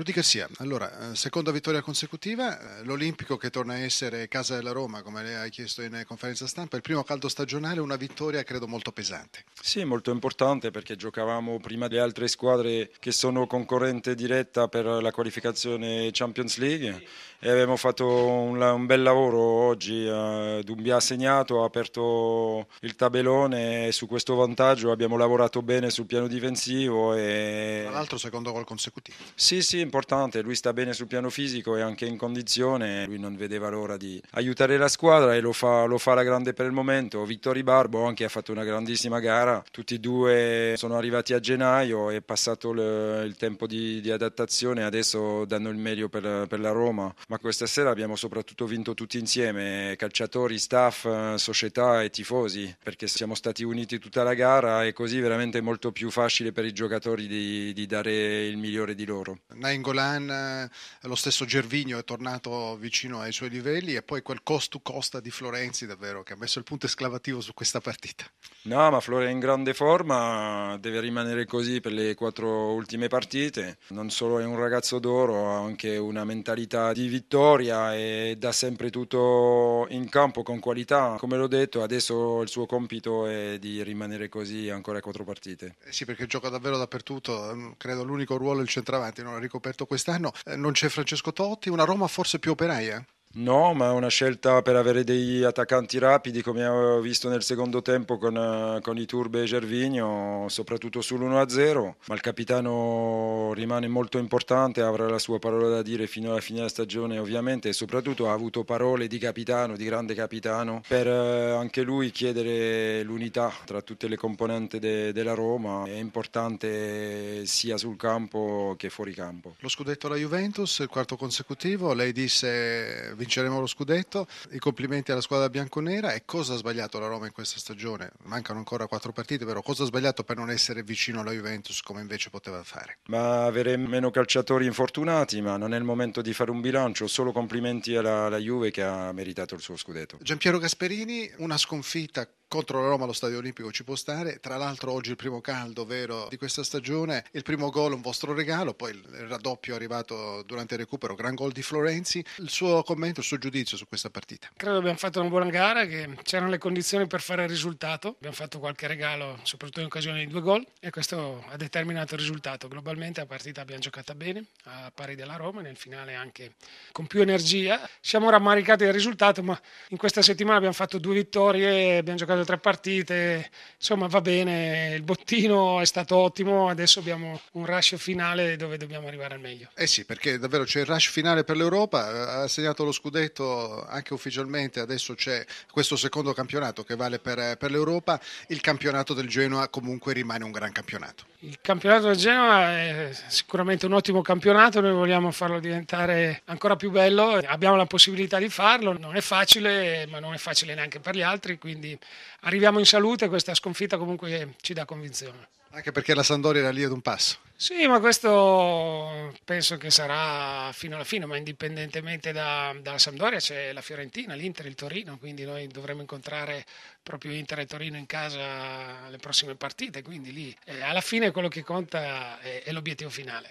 Rudy Garcia, allora, eh, seconda vittoria consecutiva, eh, l'Olimpico che torna a essere casa della Roma, come lei ha chiesto in conferenza stampa, il primo caldo stagionale, una vittoria credo molto pesante. Sì, molto importante perché giocavamo prima delle altre squadre che sono concorrente diretta per la qualificazione Champions League e abbiamo fatto un, un bel lavoro oggi, eh, Dumbia ha segnato, ha aperto il tabellone e su questo vantaggio abbiamo lavorato bene sul piano difensivo. E... L'altro secondo gol consecutivo. Sì, sì, importante, lui sta bene sul piano fisico e anche in condizione, lui non vedeva l'ora di aiutare la squadra e lo fa, lo fa alla grande per il momento. Vittori Barbo anche ha fatto una grandissima gara, tutti e due sono arrivati a gennaio, è passato il, il tempo di, di, adattazione, adesso danno il meglio per, per la Roma, ma questa sera abbiamo soprattutto vinto tutti insieme, calciatori, staff, società e tifosi, perché siamo stati uniti tutta la gara. E così veramente è molto più facile per i giocatori di, di dare il migliore di loro. Nainggolan, eh, lo stesso Gervigno è tornato vicino ai suoi livelli e poi quel cost to costa di Florenzi davvero che ha messo il punto esclamativo su questa partita. No, ma Flore è in grande forma, deve rimanere così per le quattro ultime partite. Non solo è un ragazzo d'oro, ha anche una mentalità di vittoria e dà sempre tutto in campo con qualità. Come l'ho detto, adesso il suo compito è di rimanere così ancora quattro partite. Eh sì, perché gioca davvero dappertutto, credo l'unico ruolo il centravanti, non l'ha ricoperto quest'anno. Eh, non c'è Francesco Totti, una Roma forse più operaia? No, ma è una scelta per avere degli attaccanti rapidi, come avevo visto nel secondo tempo con, eh, con Iturbe e Gervigno, soprattutto sull'1-0. Ma il capitano rimane molto importante, avrà la sua parola da dire fino alla fine della stagione, ovviamente, e soprattutto ha avuto parole di capitano, di grande capitano, per eh, anche lui chiedere l'unità tra tutte le componenti de, della Roma. È importante sia sul campo che fuori campo. Lo scudetto alla Juventus, il quarto consecutivo, lei disse vinceremo lo scudetto. I complimenti alla squadra bianconera. E cosa ha sbagliato la Roma in questa stagione? Mancano ancora quattro partite, però cosa ha sbagliato per non essere vicino alla Juventus come invece poteva fare? Ma avere meno calciatori infortunati, ma non è il momento di fare un bilancio. Solo complimenti alla, alla Juve che ha meritato il suo scudetto. Giampiero Gasperini, una sconfitta contro la Roma allo Stadio Olimpico ci può stare. Tra l'altro oggi il primo caldo vero di questa stagione, il primo gol un vostro regalo, poi il raddoppio arrivato durante il recupero, gran gol di Florenzi. Il suo commento, il suo giudizio su questa partita? Credo abbiamo fatto una buona gara, che c'erano le condizioni per fare il risultato. Abbiamo fatto qualche regalo, soprattutto in occasione di due gol e questo ha determinato il risultato. Globalmente la partita abbiamo giocata bene, a pari della Roma, nel finale anche con più energia. Siamo rammaricati del risultato, ma in questa settimana abbiamo fatto due vittorie, abbiamo giocato tre partite, insomma va bene, il bottino è stato ottimo, adesso abbiamo un rush finale dove dobbiamo arrivare al meglio. Eh sì, perché davvero c'è il rush finale per l'Europa, ha segnato lo scudetto anche ufficialmente, adesso c'è questo secondo campionato che vale per, per l'Europa, il campionato del Genoa comunque rimane un gran campionato. Il campionato del Genoa è sicuramente un ottimo campionato, noi vogliamo farlo diventare ancora più bello, abbiamo la possibilità di farlo, non è facile, ma non è facile neanche per gli altri, quindi arriviamo in salute, questa sconfitta comunque ci dà convinzione. Anche perché la Sandoria era lì ad un passo. Sì, ma questo penso che sarà fino alla fine, ma indipendentemente da, dalla Sampdoria c'è la Fiorentina, l'Inter, il Torino, quindi noi dovremo incontrare proprio Inter e Torino in casa le prossime partite, quindi lì eh, alla fine quello che conta è, è l'obiettivo finale.